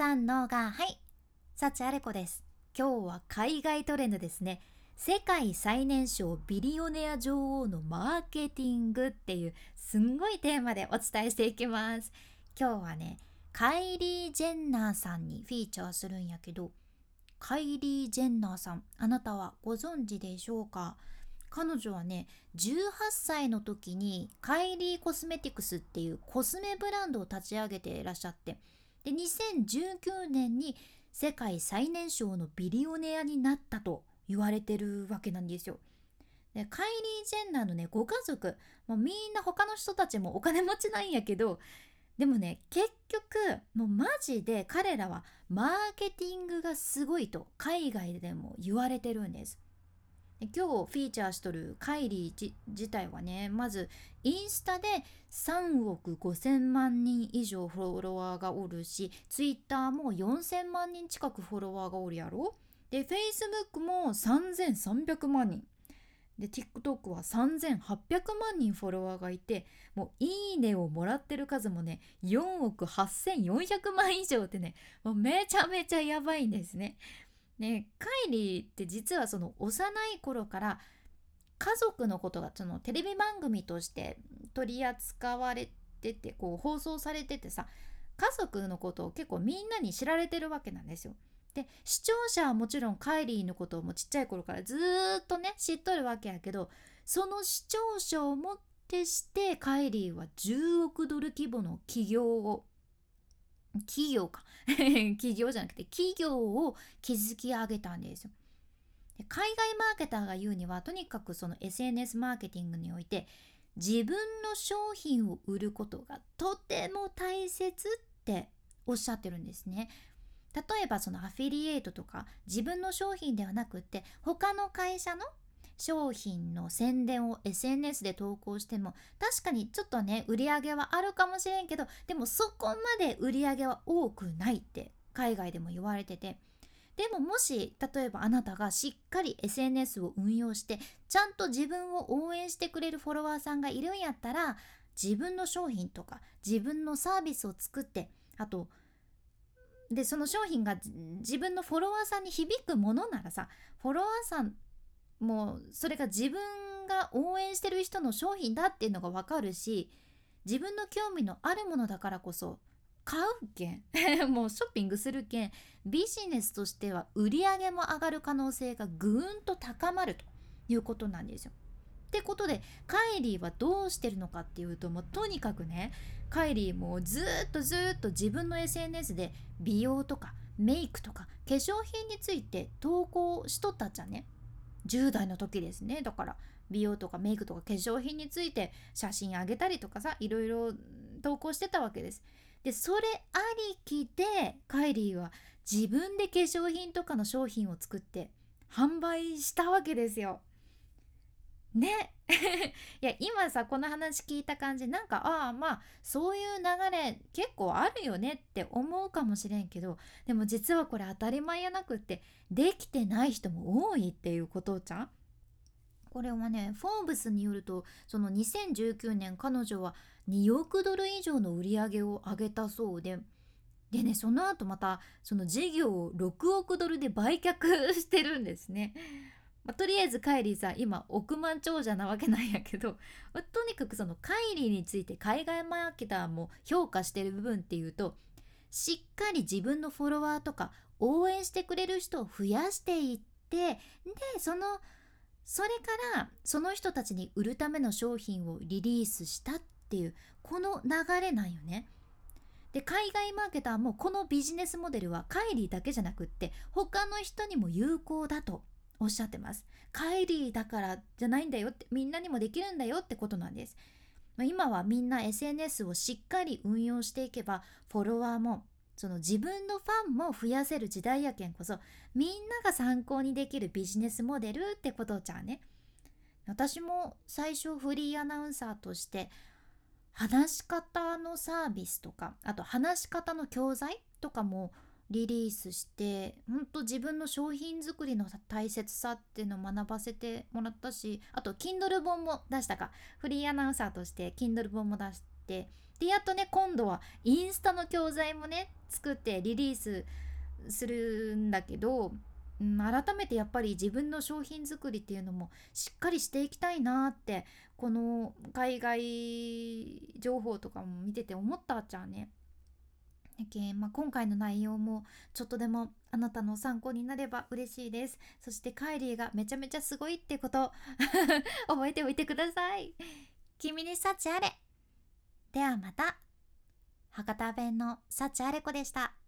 さんのがはい幸あれ子です。今日は海外トレンドですね。世界最年少ビリオネア女王のマーケティングっていうすんごいテーマでお伝えしていきます。今日はねカイリー・ジェンナーさんにフィーチャーするんやけどカイリー・ジェンナーさんあなたはご存知でしょうか？彼女はね18歳の時にカイリーコスメティクスっていうコスメブランドを立ち上げていらっしゃってで2019年に世界最年少のビリオネアになったと言われてるわけなんですよ。でカイリー・ジェンナーのねご家族もうみんな他の人たちもお金持ちなんやけどでもね結局もうマジで彼らはマーケティングがすごいと海外でも言われてるんです。今日フィーチャーしとるカイリー自体はねまずインスタで3億5,000万人以上フォロワーがおるしツイッターも4,000万人近くフォロワーがおるやろ？でフェイスブックも3,300万人で TikTok は3,800万人フォロワーがいてもういいねをもらってる数もね4億8,400万以上ってねもうめちゃめちゃやばいんですね。ねカイリーって実はその幼い頃から家族のことがそのテレビ番組として取り扱われててこう放送されててさ家族のことを結構みんなに知られてるわけなんですよ。で視聴者はもちろんカイリーのことをもちっちゃい頃からずっとね知っとるわけやけどその視聴者をもってしてカイリーは10億ドル規模の企業を企業か 企業じゃなくて企業を築き上げたんですよ。海外マーケターが言うにはとにかくその SNS マーケティングにおいて自分の商品を売ることがとても大切っておっしゃってるんですね。例えばそのアフィリエイトとか自分の商品ではなくって他の会社の商品の宣伝を SNS で投稿しても確かにちょっとね売り上げはあるかもしれんけどでもそこまで売り上げは多くないって海外でも言われてて。でももし例えばあなたがしっかり SNS を運用してちゃんと自分を応援してくれるフォロワーさんがいるんやったら自分の商品とか自分のサービスを作ってあとでその商品が自分のフォロワーさんに響くものならさフォロワーさんもうそれが自分が応援してる人の商品だっていうのが分かるし自分の興味のあるものだからこそ買うけん もうショッピングするけんビジネスとしては売り上げも上がる可能性がぐーんと高まるということなんですよ。ってことでカイリーはどうしてるのかっていうともうとにかくねカイリーもうずっとずっと自分の SNS で美容とかメイクとか化粧品について投稿しとったっちゃね10代の時ですね。だから美容とかメイクとか化粧品について写真あげたりとかさいろいろ投稿してたわけです。でそれありきでカイリーは自分で化粧品とかの商品を作って販売したわけですよ。ね いや今さこの話聞いた感じなんかああまあそういう流れ結構あるよねって思うかもしれんけどでも実はこれ当たり前やなくってできてない人も多いっていうことじゃん？これはねフォーブスによるとその2019年彼女は2億ドル以上の売り上げを上げたそうででねその後またその事業を6億ドルで売却 してるんですね。まあ、とりあえずカイリーさん今億万長者なわけなんやけど、とにかくそのカイリーについて海外マーケターも評価してる部分っていうとしっかり自分のフォロワーとか応援してくれる人を増やしていってでそのそれからその人たちに売るための商品をリリースしたっていうこの流れなんよね。で海外マーケターもこのビジネスモデルはカイリーだけじゃなくって他の人にも有効だとおっしゃってます。カイリーだからじゃないんだよってみんなにもできるんだよってことなんです。まあ、今はみんな SNS をしっかり運用していけばフォロワーもその自分のファンも増やせる時代やけんこそみんなが参考にできるビジネスモデルってことじゃね。私も最初フリーアナウンサーとして話し方のサービスとかあと話し方の教材とかもリリースして本当自分の商品作りの大切さっていうのを学ばせてもらったしあと Kindle 本も出したかフリーアナウンサーとして Kindle 本も出してでやっとね今度はインスタの教材もね作ってリリースするんだけど、うん、改めてやっぱり自分の商品作りっていうのもしっかりしていきたいなってこの海外情報とかも見てて思ったじゃんね。けまあ、今回の内容もちょっとでもあなたの参考になれば嬉しいです。そしてカイリーがめちゃめちゃすごいってこと 覚えておいてください。君に幸あれ。ではまた。博多弁の幸あれ子でした。